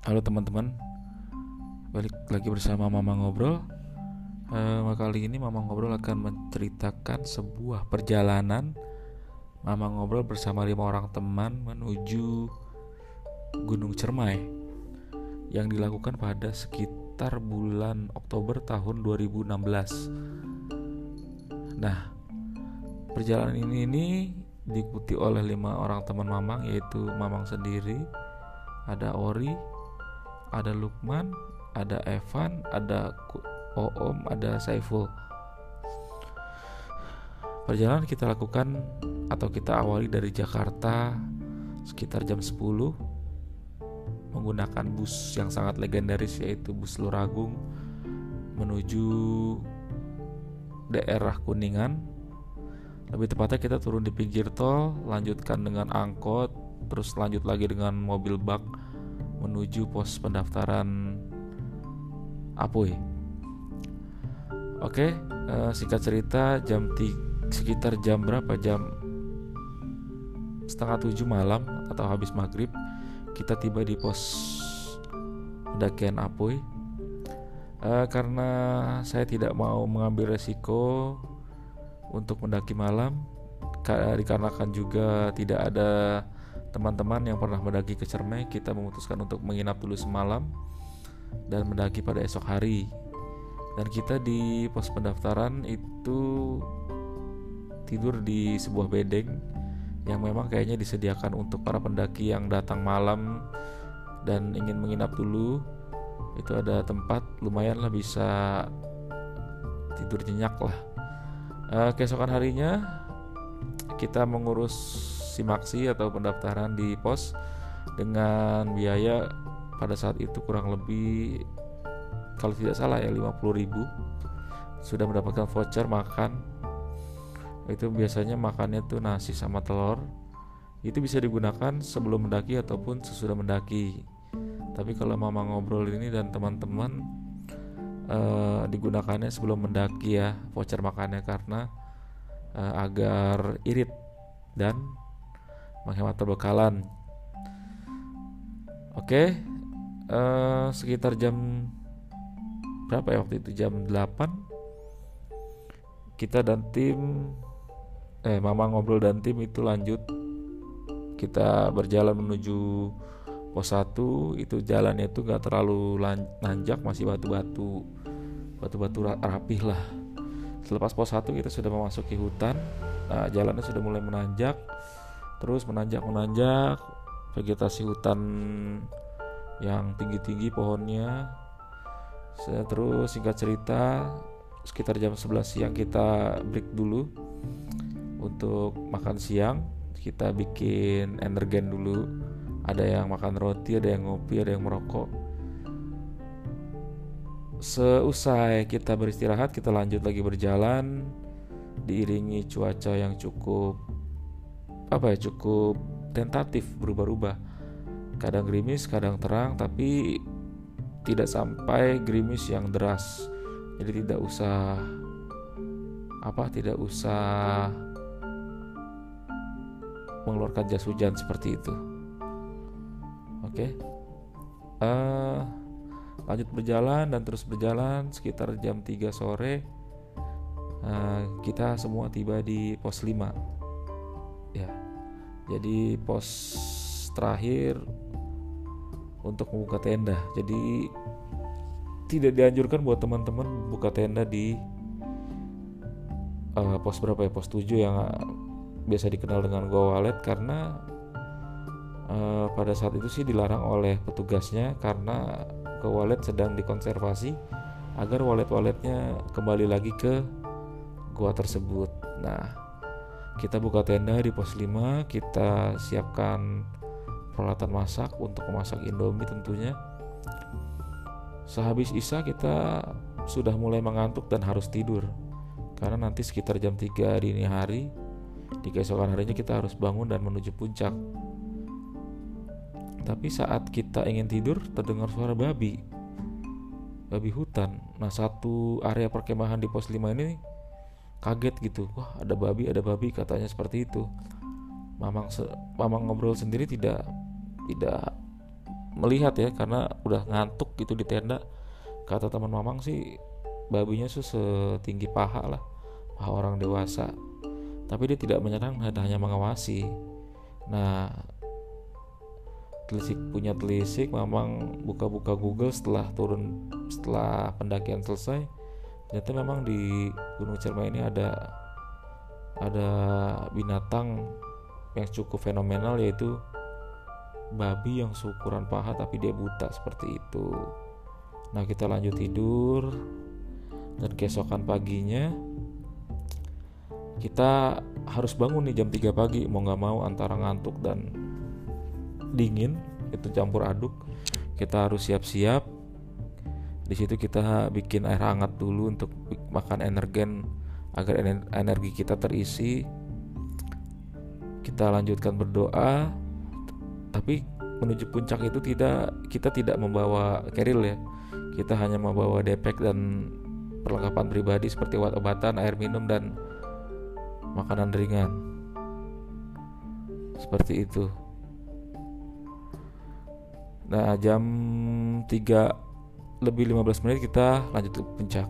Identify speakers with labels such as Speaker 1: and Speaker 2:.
Speaker 1: Halo teman-teman, balik lagi bersama Mama Ngobrol. Uh, kali ini Mama Ngobrol akan menceritakan sebuah perjalanan Mama Ngobrol bersama lima orang teman menuju Gunung Cermai yang dilakukan pada sekitar bulan Oktober tahun 2016. Nah, perjalanan ini, ini diikuti oleh lima orang teman Mamang yaitu Mamang sendiri, ada Ori, ada Lukman, ada Evan, ada Oom, ada Saiful. Perjalanan kita lakukan atau kita awali dari Jakarta sekitar jam 10 menggunakan bus yang sangat legendaris yaitu bus Luragung menuju daerah Kuningan. Lebih tepatnya kita turun di pinggir tol, lanjutkan dengan angkot, terus lanjut lagi dengan mobil bak menuju pos pendaftaran Apoy. Oke, uh, singkat cerita jam sekitar jam berapa? Jam setengah tujuh malam atau habis maghrib kita tiba di pos pendakian Apoy. Uh, karena saya tidak mau mengambil resiko untuk mendaki malam, dikarenakan juga tidak ada teman-teman yang pernah mendaki ke Cermai kita memutuskan untuk menginap dulu semalam dan mendaki pada esok hari. Dan kita di pos pendaftaran itu tidur di sebuah bedeng yang memang kayaknya disediakan untuk para pendaki yang datang malam dan ingin menginap dulu. Itu ada tempat lumayan lah bisa tidur nyenyak lah. Uh, keesokan harinya kita mengurus simaksi atau pendaftaran di pos dengan biaya pada saat itu kurang lebih kalau tidak salah ya 50.000 sudah mendapatkan voucher makan. Itu biasanya makannya tuh nasi sama telur. Itu bisa digunakan sebelum mendaki ataupun sesudah mendaki. Tapi kalau mama ngobrol ini dan teman-teman uh, digunakannya sebelum mendaki ya voucher makannya karena uh, agar irit dan menghemat perbekalan. Oke, uh, sekitar jam berapa ya waktu itu? Jam 8 kita dan tim eh mama ngobrol dan tim itu lanjut. Kita berjalan menuju pos 1 itu jalannya itu gak terlalu nanjak masih batu-batu. Batu-batu rapih lah. Selepas pos 1 kita sudah memasuki hutan. Nah, jalannya sudah mulai menanjak terus menanjak menanjak vegetasi hutan yang tinggi-tinggi pohonnya. Saya terus singkat cerita sekitar jam 11 siang kita break dulu untuk makan siang. Kita bikin energen dulu. Ada yang makan roti ada yang ngopi ada yang merokok. Seusai kita beristirahat kita lanjut lagi berjalan diiringi cuaca yang cukup apa ya cukup tentatif berubah-ubah. Kadang gerimis kadang terang tapi tidak sampai gerimis yang deras. Jadi tidak usah apa tidak usah mengeluarkan jas hujan seperti itu. Oke. Okay. uh, eh, lanjut berjalan dan terus berjalan sekitar jam 3 sore uh, kita semua tiba di pos 5 ya. Jadi pos terakhir untuk membuka tenda. Jadi tidak dianjurkan buat teman-teman buka tenda di uh, pos berapa ya? Pos 7 yang biasa dikenal dengan Goa Walet karena uh, pada saat itu sih dilarang oleh petugasnya karena Goa Walet sedang dikonservasi agar walet-waletnya kembali lagi ke gua tersebut. Nah, kita buka tenda di pos 5 kita siapkan peralatan masak untuk memasak indomie tentunya. Sehabis isya kita sudah mulai mengantuk dan harus tidur. Karena nanti sekitar jam 3 dini hari di keesokan harinya kita harus bangun dan menuju puncak. Tapi saat kita ingin tidur terdengar suara babi. Babi hutan. Nah satu area perkemahan di pos 5 ini kaget gitu. Wah ada babi ada babi katanya seperti itu. Mamang mamang ngobrol sendiri tidak tidak melihat ya karena udah ngantuk gitu di tenda. Kata teman mamang sih babinya tuh setinggi paha lah paha orang dewasa. Tapi dia tidak menyerang hanya mengawasi. Nah telisik punya telisik memang buka-buka Google setelah turun setelah pendakian selesai ternyata memang di Gunung Cermai ini ada ada binatang yang cukup fenomenal yaitu babi yang seukuran paha tapi dia buta seperti itu. Nah, kita lanjut tidur dan keesokan paginya kita harus bangun nih jam 3 pagi mau nggak mau antara ngantuk dan dingin itu campur aduk kita harus siap-siap di situ kita bikin air hangat dulu untuk makan energen agar energi kita terisi. Kita lanjutkan berdoa tapi menuju puncak itu tidak kita tidak membawa keril ya. Kita hanya membawa depek dan perlengkapan pribadi seperti obat-obatan air minum dan makanan ringan. Seperti itu. Nah jam 3 lebih 15 menit kita lanjut ke puncak